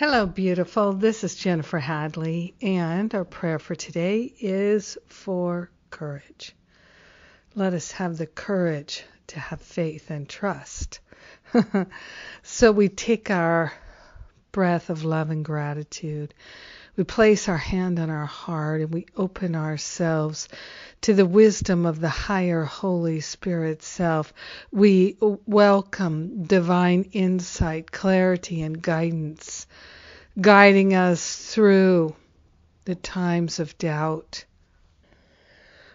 Hello, beautiful. This is Jennifer Hadley, and our prayer for today is for courage. Let us have the courage to have faith and trust. so we take our breath of love and gratitude. We place our hand on our heart and we open ourselves to the wisdom of the higher Holy Spirit self. We welcome divine insight, clarity, and guidance, guiding us through the times of doubt.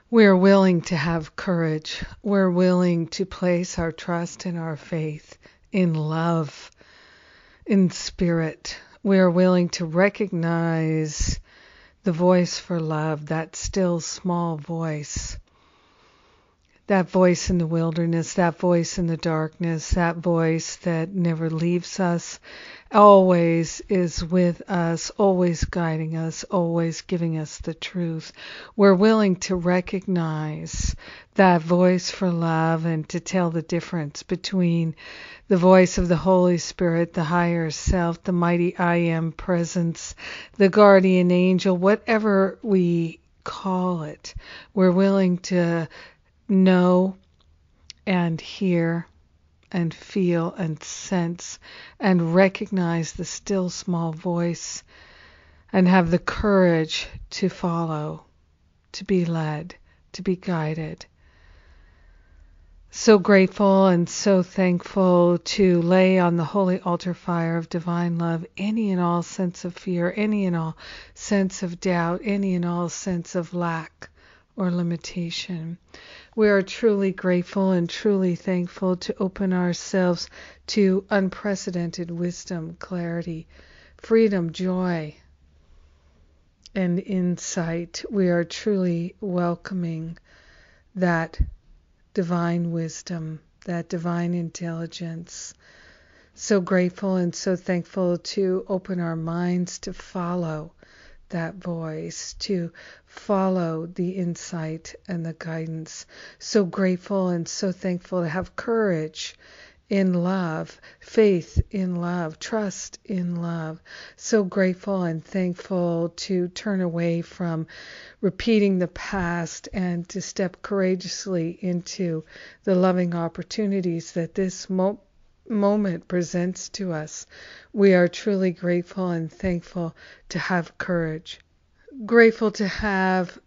We're willing to have courage. We're willing to place our trust and our faith in love, in spirit. We are willing to recognize the voice for love, that still small voice, that voice in the wilderness, that voice in the darkness, that voice that never leaves us, always is with us, always guiding us, always giving us the truth. We're willing to recognize that voice for love and to tell the difference between the voice of the Holy Spirit, the higher self, the mighty I am presence, the guardian angel, whatever we call it. We're willing to know and hear and feel and sense and recognize the still small voice and have the courage to follow, to be led, to be guided. So grateful and so thankful to lay on the holy altar fire of divine love any and all sense of fear, any and all sense of doubt, any and all sense of lack or limitation. We are truly grateful and truly thankful to open ourselves to unprecedented wisdom, clarity, freedom, joy, and insight. We are truly welcoming that divine wisdom, that divine intelligence. So grateful and so thankful to open our minds to follow that voice, to follow the insight and the guidance. So grateful and so thankful to have courage in love, faith in love, trust in love. So grateful and thankful to turn away from repeating the past and to step courageously into the loving opportunities that this mo- moment presents to us. We are truly grateful and thankful to have courage. Grateful to have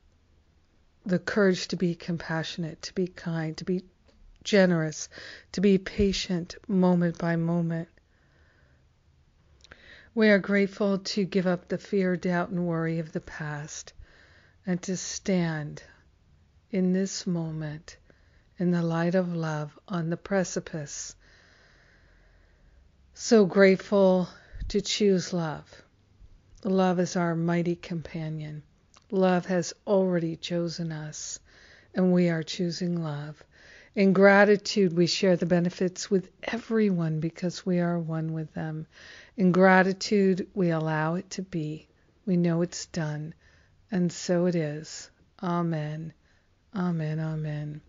the courage to be compassionate, to be kind, to be generous, to be patient moment by moment. We are grateful to give up the fear, doubt, and worry of the past and to stand in this moment in the light of love on the precipice so grateful to choose love. Love is our mighty companion. Love has already chosen us, and we are choosing love. In gratitude, we share the benefits with everyone because we are one with them. In gratitude, we allow it to be. We know it's done, and so it is. Amen. Amen. Amen.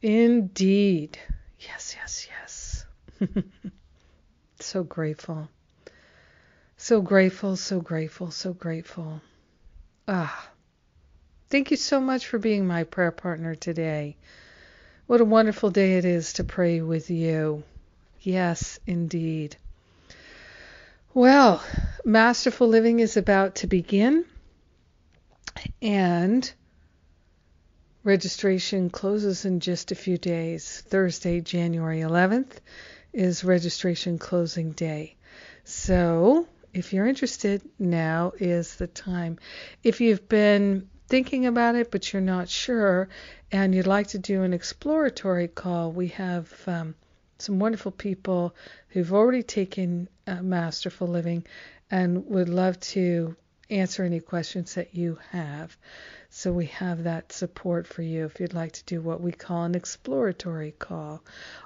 Indeed. Yes, yes, yes. so grateful. So grateful, so grateful, so grateful. Ah. Thank you so much for being my prayer partner today. What a wonderful day it is to pray with you. Yes, indeed. Well, Masterful Living is about to begin, and registration closes in just a few days, Thursday, January 11th is registration closing day. So, if you're interested, now is the time. If you've been thinking about it but you're not sure and you'd like to do an exploratory call, we have um, some wonderful people who've already taken uh, Masterful Living and would love to answer any questions that you have. So we have that support for you if you'd like to do what we call an exploratory call.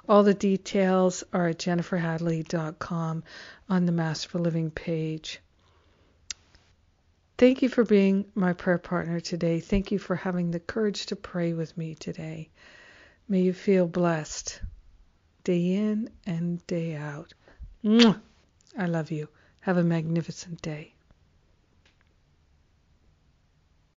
All the details are at jenniferhadley.com on the Masterful Living page. Thank you for being my prayer partner today. Thank you for having the courage to pray with me today. May you feel blessed day in and day out. I love you. Have a magnificent day.